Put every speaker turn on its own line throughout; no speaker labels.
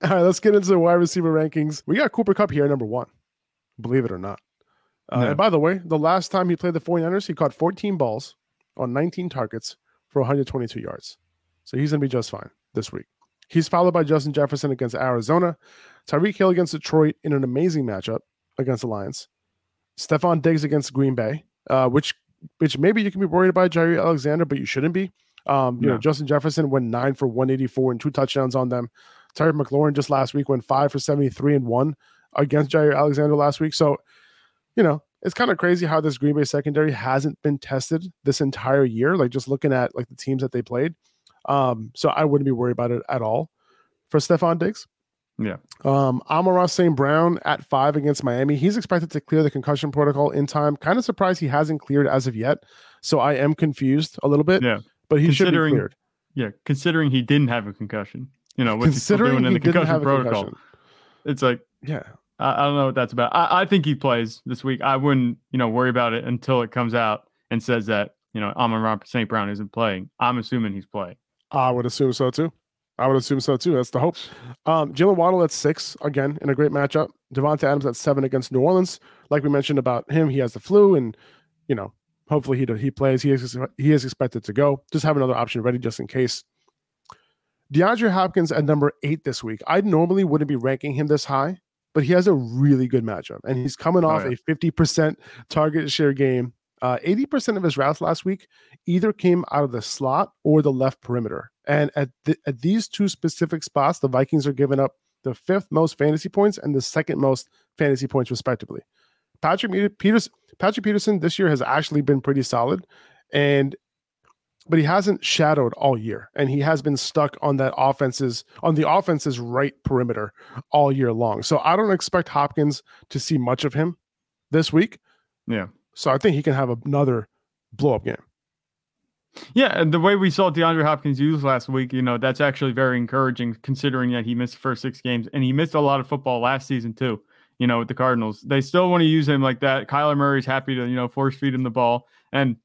All right, let's get into the wide receiver rankings. We got Cooper Kupp here, number one, believe it or not. Uh, And by the way, the last time he played the 49ers, he caught 14 balls on 19 targets for 122 yards. So he's going to be just fine this week. He's followed by Justin Jefferson against Arizona, Tyreek Hill against Detroit in an amazing matchup against the Lions, Stefon Diggs against Green Bay, uh, which which maybe you can be worried about Jaire Alexander, but you shouldn't be. Um, you
No.
know, Justin Jefferson went nine for 184 and two touchdowns on them. Terry McLaurin just last week went five for 73 and one against Jaire Alexander last week. So, you know, it's kind of crazy how this Green Bay secondary hasn't been tested this entire year. Like just looking at like the teams that they played. Um, so I wouldn't be worried about it at all for Stefon Diggs.
Yeah.
Um, Amon-Ra St. Brown at five against Miami. He's expected to clear the concussion protocol in time. Kind of surprised he hasn't cleared as of yet. So I am confused a little bit.
Yeah.
But he should be cleared.
Yeah, considering he didn't have a concussion, you know, what's
Considering
doing in the concussion protocol?
concussion.
It's like
Yeah.
I, I don't know what that's about. I, I think he plays this week. I wouldn't, you know, worry about it until it comes out and says that, you know, Amon-Ra St. Brown isn't playing. I'm assuming he's playing.
I would assume so too. I would assume so too. That's the hope. Um, Jalen Waddle at six again in a great matchup. Davante Adams at seven against New Orleans. Like we mentioned about him, he has the flu, and you know, hopefully he he plays. He is he is expected to go. Just have another option ready just in case. DeAndre Hopkins at number eight this week. I normally wouldn't be ranking him this high, but he has a really good matchup, and he's coming
Oh,
off
yeah.
a fifty percent target share game. Uh, 80% of his routes last week either came out of the slot or the left perimeter. And at, th- at these two specific spots, the Vikings are giving up the fifth most fantasy points and the second most fantasy points, respectively. Patrick Peters, Patrick Peterson this year has actually been pretty solid, and but he hasn't shadowed all year, and he has been stuck on that offense's on the offense's right perimeter all year long. So I don't expect Hopkins to see much of him this week.
Yeah.
So I think he can have another blow up game.
Yeah, and the way we saw DeAndre Hopkins used last week, you know, that's actually very encouraging considering that he missed the first six games and he missed a lot of football last season too. You know, with the Cardinals, they still want to use him like that. Kyler Murray's happy to you know force feed him the ball, and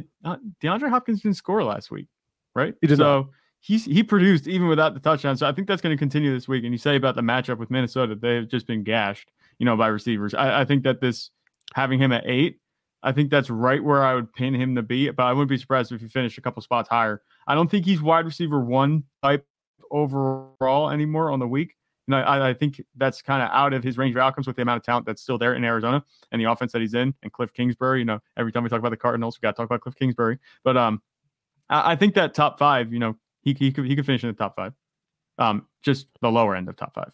did uh, DeAndre Hopkins didn't score last week, right?
He did
so he's he produced even without the touchdown. So I think that's going to continue this week. And you say about the matchup with Minnesota, they've just been gashed, you know, by receivers. I, I think that this having him at eight, I think that's right where I would pin him to be. But I wouldn't be surprised if he finished a couple spots higher. I don't think he's wide receiver one type overall anymore on the week. You know, I, I think that's kind of out of his range of outcomes with the amount of talent that's still there in Arizona and the offense that he's in. And Cliff Kingsbury, you know, every time we talk about the Cardinals, we got to talk about Cliff Kingsbury. But um, I, I think that top five, you know, he he could he could finish in the top five. Um, just the lower end of top five,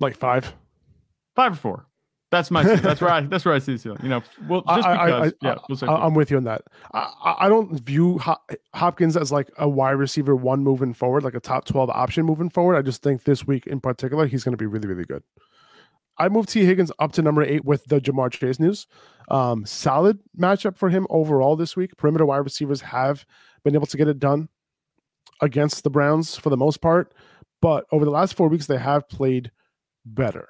Like five.
five or four. That's my that's where I that's where I see ceiling. You know, well, just
I- I-
because
I-
yeah, we'll say
I, I'm with you on that. I, I- I don't view Hopkins as like a wide receiver one moving forward, like a top 12 option moving forward. I just think this week in particular, he's going to be really, really good. I moved Tee Higgins up to number eight with the Ja'Marr Chase news. Um, solid matchup for him overall this week. Perimeter wide receivers have been able to get it done against the Browns for the most part, but over the last four weeks, they have played better.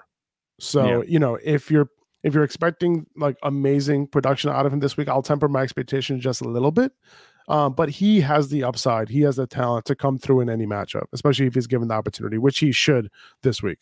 So, you know, if you're if you're expecting like amazing production out of him this week, I'll temper my expectations just a little bit. Um, but he has the upside. He has the talent to come through in any matchup, especially if he's given the opportunity, which he should this week.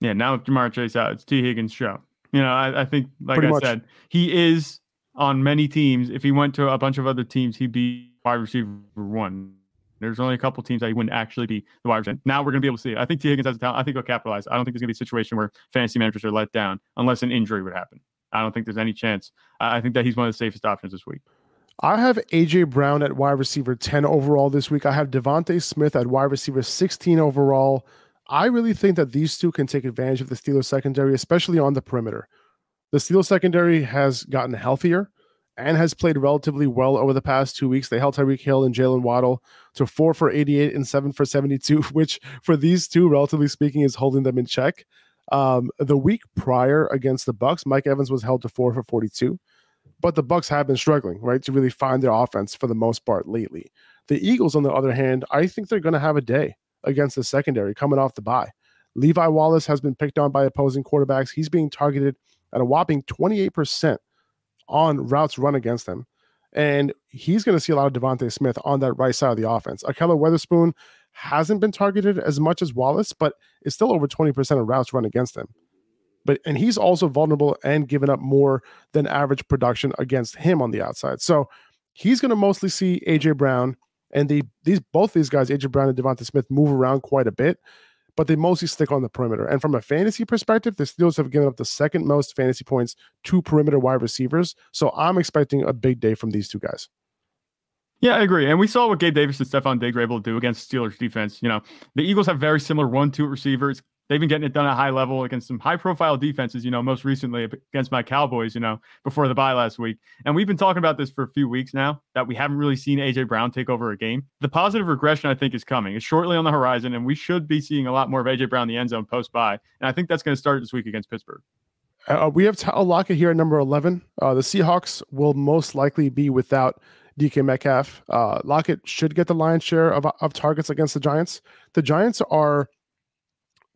Yeah, now with Ja'Marr Chase out, it's Tee Higgins' show. You know, I, I think, like
Pretty
I
much.
said, he is on many teams. If he went to a bunch of other teams, he'd be wide receiver one. There's only a couple teams that he wouldn't actually be the wide receiver. Now we're going to be able to see it. I think Tee Higgins has the talent. I think he'll capitalize. I don't think there's going to be a situation where fantasy managers are let down unless an injury would happen. I don't think there's any chance. I I think that he's one of the safest options this week.
I have AJ Brown at wide receiver 10 overall this week. I have DeVonta Smith at wide receiver 16 overall. I really think that these two can take advantage of the Steelers secondary, especially on the perimeter. The Steelers secondary has gotten healthier, and has played relatively well over the past two weeks. They held Tyreek Hill and Jalen Waddle to four for 88 and seven for 72, which for these two, relatively speaking, is holding them in check. Um, the week prior against the Bucs, Mike Evans was held to four for 42, but the Bucs have been struggling, right, to really find their offense for the most part lately. The Eagles, on the other hand, I think they're going to have a day against the secondary coming off the bye. Levi Wallace has been picked on by opposing quarterbacks. He's being targeted at a whopping 28% on routes run against him. And he's going to see a lot of DeVonta Smith on that right side of the offense. Ahkello Witherspoon hasn't been targeted as much as Wallace, but is still over 20% of routes run against him. But and he's also vulnerable and given up more than average production against him on the outside. So he's going to mostly see AJ Brown and the these both these guys, AJ Brown and DeVonta Smith, move around quite a bit but they mostly stick on the perimeter. And from a fantasy perspective, the Steelers have given up the second most fantasy points to perimeter wide receivers. So I'm expecting a big day from these two guys.
Yeah, I agree. And we saw what Gabe Davis and Stefon Diggs were able to do against Steelers defense. You know, the Eagles have very similar one-two receivers they've been getting it done at high level against some high profile defenses, you know, most recently against my Cowboys, you know, before the bye last week. And we've been talking about this for a few weeks now that we haven't really seen AJ Brown take over a game. The positive regression, I think, is coming. It's shortly on the horizon, and we should be seeing a lot more of AJ Brown in the end zone post bye. And I think that's going to start this week against Pittsburgh.
Uh, we have Tyler Lockett here at number 11. Uh, the Seahawks will most likely be without DK Metcalf. Uh, Lockett should get the lion's share of, of targets against the Giants. The Giants are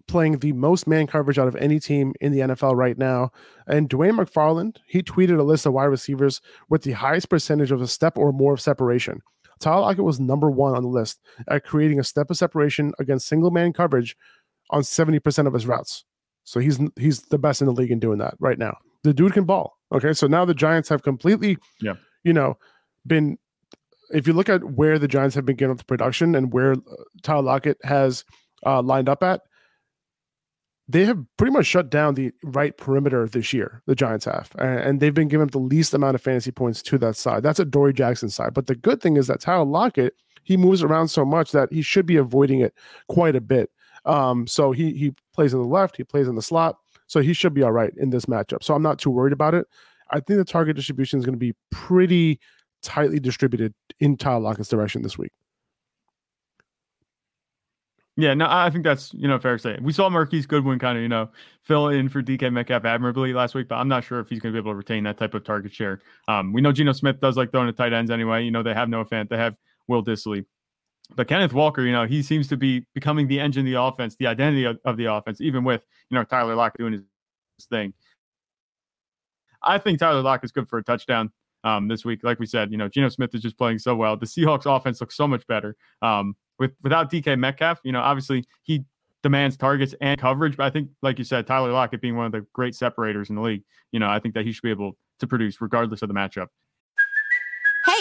playing the most man coverage out of any team in the NFL right now. And Dwain McFarland, he tweeted a list of wide receivers with the highest percentage of a step or more of separation. Tyler Lockett was number one on the list at creating a step of separation against single man coverage on 70% of his routes. So he's he's the best in the league in doing that right now. The dude can ball. Okay. So now the Giants have completely, yeah. you know, been if you look at where the Giants have been getting up the production and where uh, Tyler Lockett has uh, lined up at, they have pretty much shut down the right perimeter this year, the Giants have. And they've been giving up the least amount of fantasy points to that side. That's Adoree' Jackson side. But the good thing is that Tyler Lockett, he moves around so much that he should be avoiding it quite a bit. Um, so he he plays on the left, he plays in the slot. So he should be all right in this matchup. So I'm not too worried about it. I think the target distribution is going to be pretty tightly distributed in Tyler Lockett's direction this week.
Yeah, no, I think that's you know fair to say. We saw Marquise Goodwin kind of you know fill in for DK Metcalf admirably last week, but I'm not sure if he's going to be able to retain that type of target share. Um, we know Geno Smith does like throwing the tight ends anyway. You know they have Noah Fant, they have Will Dissly, but Kenneth Walker, you know he seems to be becoming the engine of the offense, the identity of, of the offense, even with you know Tyler Lockett doing his thing. I think Tyler Lockett is good for a touchdown um, this week. Like we said, you know Geno Smith is just playing so well. The Seahawks offense looks so much better. Um, with without DK Metcalf, you know, obviously he demands targets and coverage. But I think, like you said, Tyler Lockett being one of the great separators in the league, you know, I think that he should be able to produce regardless of the matchup.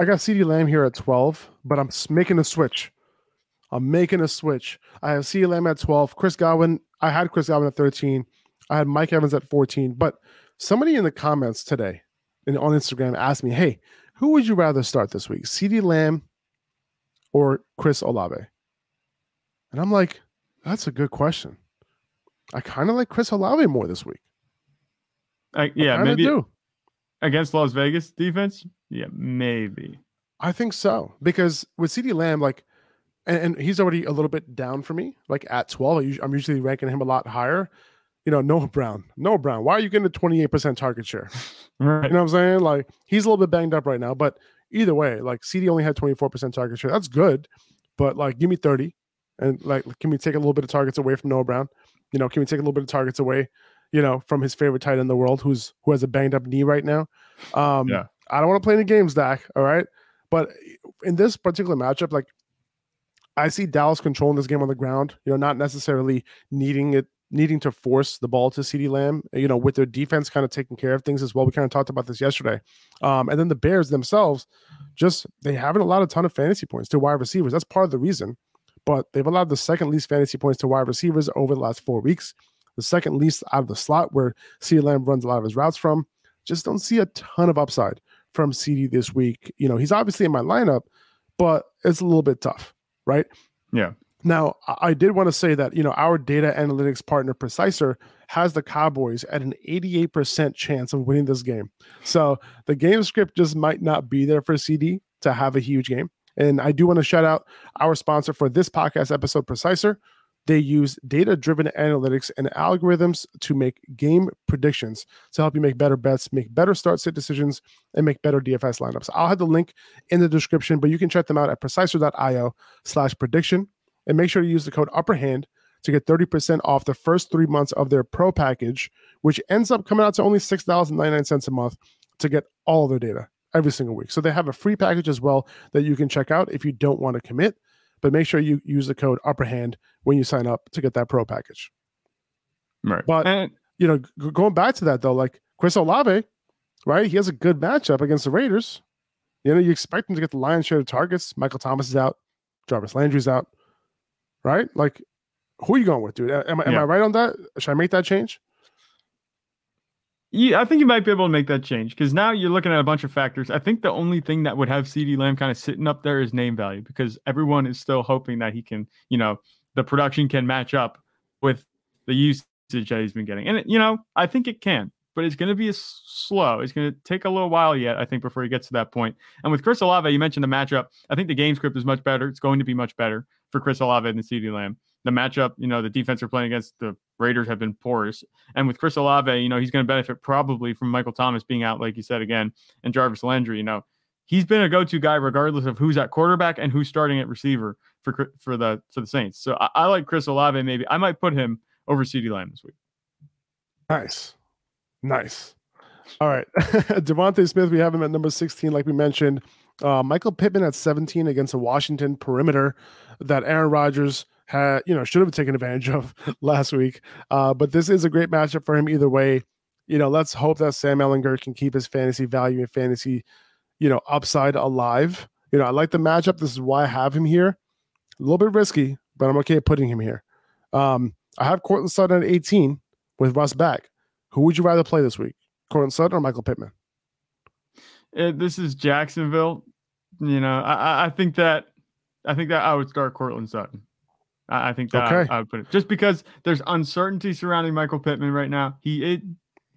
I got CeeDee Lamb here at 12, but I'm making a switch. I'm making a switch. I have CeeDee Lamb at 12. Chris Godwin, I had Chris Godwin at 13. I had Mike Evans at 14. But somebody in the comments today and on Instagram asked me, hey, who would you rather start this week? CeeDee Lamb or Chris Olave? And I'm like, that's a good question. I kind of like Chris Olave more this week.
I, yeah, I maybe do. Against Las Vegas defense. Yeah, maybe.
I think so because with CeeDee Lamb, like, and, and, he's already a little bit down for me, like at 12. I'm usually ranking him a lot higher. You know, Noah Brown, Noah Brown. Why are you getting a 28% target share? Right. You know what I'm saying? Like, he's a little bit banged up right now, but either way, like, CD only had 24% target share. That's good, but like, give me 30 and like, can we take a little bit of targets away from Noah Brown? You know, can we take a little bit of targets away, you know, from his favorite tight end in the world who's who has a banged up knee right now? Um, yeah. I don't want to play any games, Dak. All right. But in this particular matchup, like I see Dallas controlling this game on the ground, you know, not necessarily needing it needing to force the ball to CeeDee Lamb, you know, with their defense kind of taking care of things as well. We kind of talked about this yesterday. Um, and then the Bears themselves, just they haven't allowed a ton of fantasy points to wide receivers. That's part of the reason. But they've allowed the second least fantasy points to wide receivers over the last four weeks. The second least out of the slot where CeeDee Lamb runs a lot of his routes from. Just don't see a ton of upside from CeeDee this week. You know, he's obviously in my lineup, but it's a little bit tough, right?
Yeah.
Now, I did want to say that, you know, our data analytics partner, Preciser, has the Cowboys at an 88% chance of winning this game. So the game script just might not be there for CeeDee to have a huge game. And I do want to shout out our sponsor for this podcast episode, Preciser. They use data driven analytics and algorithms to make game predictions to help you make better bets, make better start sit decisions, and make better DFS lineups. I'll have the link in the description, but you can check them out at preciser.io slash prediction. And make sure to use the code UPPERHAND to get 30% off the first three months of their pro package, which ends up coming out to only $6.99 a month to get all of their data every single week. So they have a free package as well that you can check out if you don't want to commit. But make sure you use the code upper hand when you sign up to get that pro package.
Right.
But
And-
you know, g- going back to that though, like Chris Olave, right? He has a good matchup against the Raiders. You know, you expect him to get the lion's share of targets. Michael Thomas is out. Jarvis Landry's out. Right? Like, who are you going with, dude? Am, I am
Yeah.
I right on that? Should I make that change?
Yeah, I think you might be able to make that change because now you're looking at a bunch of factors. I think the only thing that would have CeeDee Lamb kind of sitting up there is name value because everyone is still hoping that he can, you know, the production can match up with the usage that he's been getting. And, you know, I think it can, but it's going to be a slow. It's going to take a little while yet, I think, before he gets to that point. And with Chris Olave, you mentioned the matchup. I think the game script is much better. It's going to be much better for Chris Olave than CeeDee Lamb. The matchup, you know, the defense we're playing against the Raiders have been porous. And with Chris Olave, you know, he's going to benefit probably from Michael Thomas being out, like you said again, and Jarvis Landry. You know, he's been a go-to guy regardless of who's at quarterback and who's starting at receiver for for the for the Saints. So I, I like Chris Olave. Maybe I might put him over CeeDee Lamb this week.
Nice. Nice. All right. DeVonta Smith, we have him at number 16, like we mentioned. Uh, Michael Pittman at 17 against a Washington perimeter that Aaron Rodgers you know, should have taken advantage of last week. Uh, but this is a great matchup for him either way. You know, let's hope that Sam Ehlinger can keep his fantasy value and fantasy, you know, upside alive. You know, I like the matchup. This is why I have him here. A little bit risky, but I'm okay putting him here. Um, I have Courtland Sutton at 18 with Russ back. Who would you rather play this week, Courtland Sutton or Michael Pittman?
Uh, this is Jacksonville. You know, I- I think that I think that I would start Courtland Sutton. I, I think that I- I, would put it just because there's uncertainty surrounding Michael Pittman right now. He it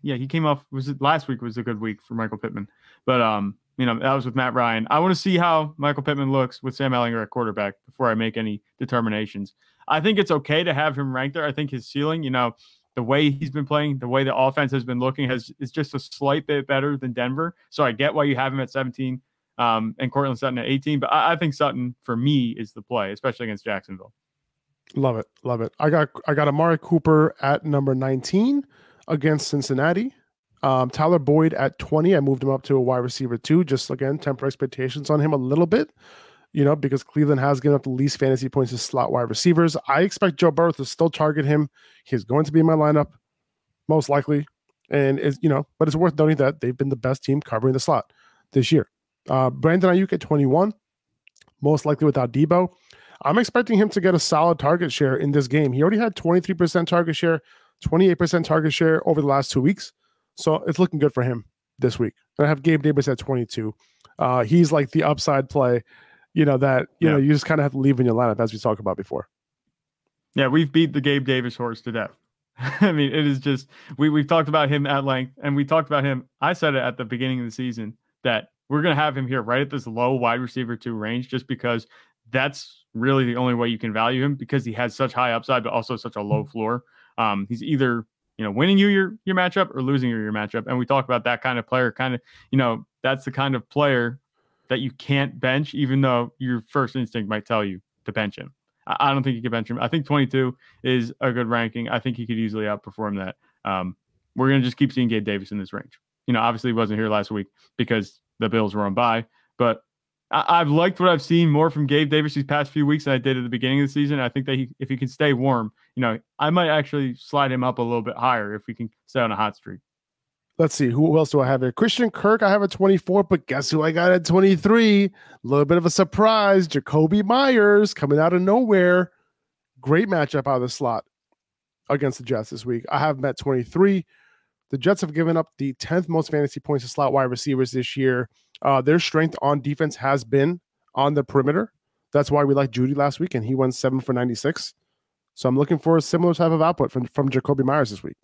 yeah, he came off was it last week was a good week for Michael Pittman. But um, you know, that was with Matt Ryan. I want to see how Michael Pittman looks with Sam Ehlinger at quarterback before I make any determinations. I think it's okay to have him ranked there. I think his ceiling, you know, the way he's been playing, the way the offense has been looking, has is just a slight bit better than Denver. So I get why you have him at 17 um, and Courtland Sutton at 18. But I, I think Sutton for me is the play, especially against Jacksonville.
Love it, love it. I got I got Amari Cooper at number 19 against Cincinnati. Um, Tyler Boyd at 20. I moved him up to a wide receiver two. Just again, temper expectations on him a little bit. You know, because Cleveland has given up the least fantasy points to slot wide receivers. I expect Joe Burrow to still target him. He's going to be in my lineup, most likely. And is you know, but it's worth noting that they've been the best team covering the slot this year. Uh, Brandon Aiyuk at 21, most likely without Debo. I'm expecting him to get a solid target share in this game. He already had 23% target share, 28% target share over the last two weeks. So it's looking good for him this week. And I have Gabe Davis at 22. Uh, he's like the upside play, you know, that, you know, you just kind of have to leave in your lineup as we talked about before.
Yeah, we've beat the Gabe Davis horse to death. I mean, it is just we we've talked about him at length, and we talked about him. I said it at the beginning of the season that we're gonna have him here right at this low wide receiver two range, just because that's really the only way you can value him because he has such high upside, but also such a low floor. Um, he's either you know winning you your your matchup or losing you your matchup, and we talk about that kind of player. Kind of you know that's the kind of player that you can't bench, even though your first instinct might tell you to bench him. I I don't think you could bench him. I think 22 is a good ranking. I think he could easily outperform that. Um, we're going to just keep seeing Gabe Davis in this range. You know, obviously he wasn't here last week because the Bills were on bye, but I- have liked what I've seen more from Gabe Davis these past few weeks than I did at the beginning of the season. I think that he, if he can stay warm, you know, I might actually slide him up a little bit higher if we can stay on a hot streak.
Let's see. Who else do I have here? Christian Kirk, I have a 24, but guess who I got at 23? A little bit of a surprise. Jakobi Meyers coming out of nowhere. Great matchup out of the slot against the Jets this week. I have at 23. The Jets have given up the 10th most fantasy points to slot wide receivers this year. Uh, their strength on defense has been on the perimeter. That's why we liked Jeudy last week, and he went seven for 96. So I'm looking for a similar type of output from, from Jakobi Meyers this week.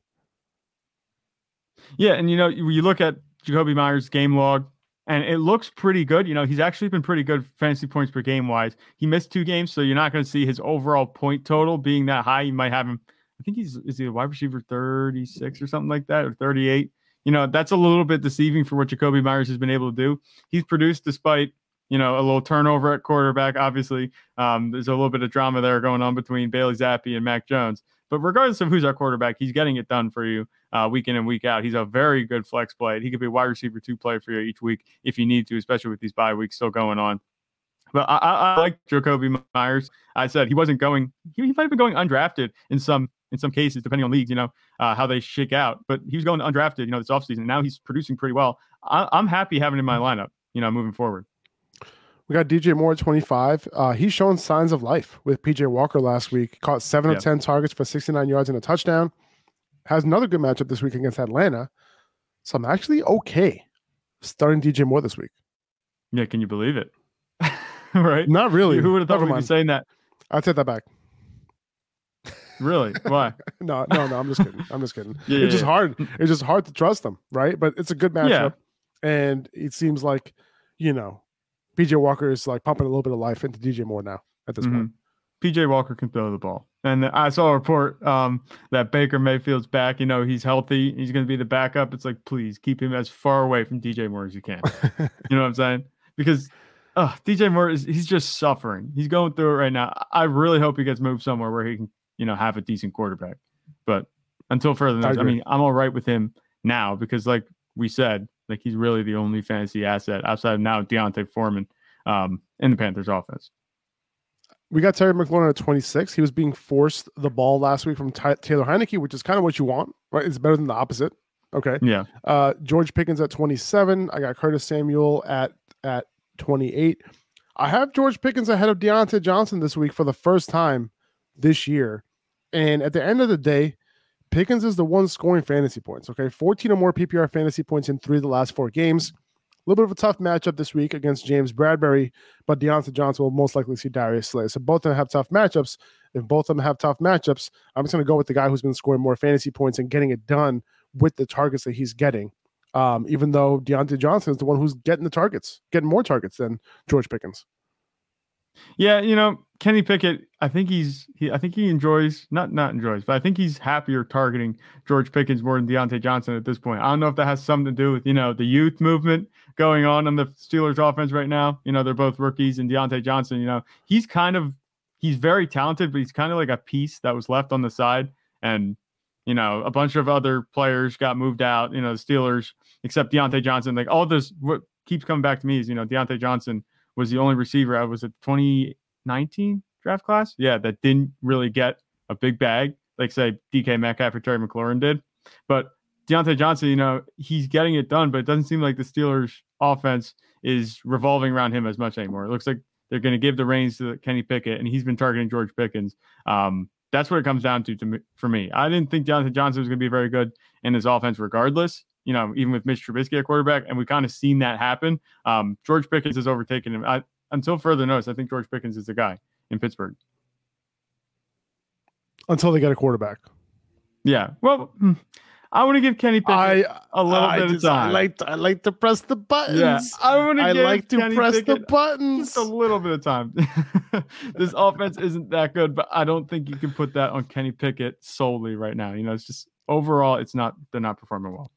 Yeah, and you know, you look at Jakobi Meyers' game log, and it looks pretty good. You know, he's actually been pretty good fantasy points per game wise. He missed two games, so you're not going to see his overall point total being that high. You might have him. I think he's is he a wide receiver 36 or something like that, or 38. You know, that's a little bit deceiving for what Jakobi Meyers has been able to do. He's produced despite you know a little turnover at quarterback. Obviously, um, there's a little bit of drama there going on between Bailey Zappe and Mac Jones. But regardless of who's our quarterback, he's getting it done for you uh, week in and week out. He's a very good flex play. He could be a wide receiver two player for you each week if you need to, especially with these bye weeks still going on. But I, I, I like Jakobi Meyers. I said he wasn't going. He, he, might have been going undrafted in some in some cases, depending on leagues. You know uh, how they shake out. But he was going undrafted. You know this offseason. Now he's producing pretty well. I, I'm happy having him in my lineup. You know moving forward.
We got DJ Moore at 25. Uh, he's shown signs of life with PJ Walker last week. Caught seven yeah. of 10 targets for 69 yards and a touchdown. Has another good matchup this week against Atlanta. So I'm actually okay starting DJ Moore this week.
Yeah, can you believe it? right?
Not really.
Who would have thought we'd be saying that?
I'll take that back.
Really? Why?
no, no, no. I'm just kidding. I'm just kidding. yeah, it's yeah, just yeah. hard. It's just hard to trust them, right? But it's a good matchup, and it seems like you know PJ Walker is like pumping a little bit of life into DJ Moore now at this mm-hmm. point.
PJ Walker can throw the ball. And I saw a report um, that Baker Mayfield's back. You know, he's healthy. He's going to be the backup. It's like, please keep him as far away from DJ Moore as you can. you know what I'm saying? Because uh, DJ Moore is he's just suffering. He's going through it right now. I really hope he gets moved somewhere where he can, you know, have a decent quarterback. But until further notice, I, I mean, I'm all right with him now because, like we said, like he's really the only fantasy asset outside of now D'Onta Foreman um, in the Panthers offense.
We got Terry McLaurin at 26. He was being forced the ball last week from Ty- Taylor Heinicke, which is kind of what you want, right? It's better than the opposite. Okay.
Yeah.
Uh, George Pickens at 27. I got Curtis Samuel at at 28. I have George Pickens ahead of Diontae Johnson this week for the first time this year. And at the end of the day, Pickens is the one scoring fantasy points. Okay. 14 or more PPR fantasy points in three of the last four games. A little bit of a tough matchup this week against James Bradberry, but Diontae Johnson will most likely see Darius Slay. So both of them have tough matchups. If both of them have tough matchups, I'm just going to go with the guy who's been scoring more fantasy points and getting it done with the targets that he's getting. Um, even though Diontae Johnson is the one who's getting the targets, getting more targets than George Pickens.
Yeah, you know, Kenny Pickett, I think he's he I think he enjoys not not enjoys, but I think he's happier targeting George Pickens more than Diontae Johnson at this point. I don't know if that has something to do with, you know, the youth movement going on in the Steelers offense right now. You know, they're both rookies and Diontae Johnson, you know, he's kind of he's very talented, but he's kind of like a piece that was left on the side. And, you know, a bunch of other players got moved out, you know, the Steelers, except Diontae Johnson. Like all this what keeps coming back to me is, you know, Diontae Johnson was the only receiver I was at 2019 draft class. Yeah, that didn't really get a big bag, like say DK Metcalf or Terry McLaurin did. But Diontae Johnson, you know, he's getting it done, but it doesn't seem like the Steelers offense is revolving around him as much anymore. It looks like they're going to give the reins to Kenny Pickett, and he's been targeting George Pickens. Um, that's what it comes down to, to me, for me. I didn't think Diontae Johnson was going to be very good in his offense, regardless you know, even with Mitch Trubisky at quarterback, and we kind of seen that happen. Um, George Pickens has overtaken him. I, until further notice, I think George Pickens is the guy in Pittsburgh.
Until they get a quarterback.
Yeah. Well, hmm, I want to give Kenny Pickett I, a little I bit just, of time.
I like to, I like to press the buttons.
Yeah, I want to.
I like to Kenny press Pickett the buttons.
Just a little bit of time. this offense isn't that good, but I don't think you can put that on Kenny Pickett solely right now. You know, it's just overall, it's not. They're not performing well.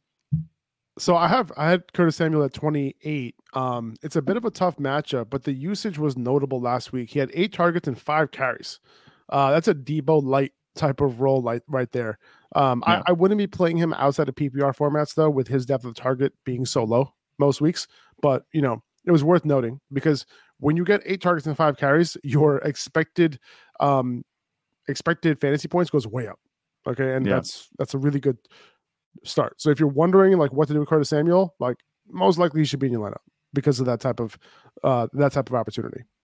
So I have I had Curtis Samuel at 28. Um, it's a bit of a tough matchup, but the usage was notable last week. He had eight targets and five carries. Uh, that's a Debo light type of role like right there. Um, yeah. I, I wouldn't be playing him outside of PPR formats though, with his depth of target being so low most weeks. But you know, it was worth noting because when you get eight targets and five carries, your expected um expected fantasy points goes way up. Okay, and
Yeah.
that's that's a really good start. So if you're wondering like what to do with Curtis Samuel, like most likely he should be in your lineup because of that type of uh that type of opportunity.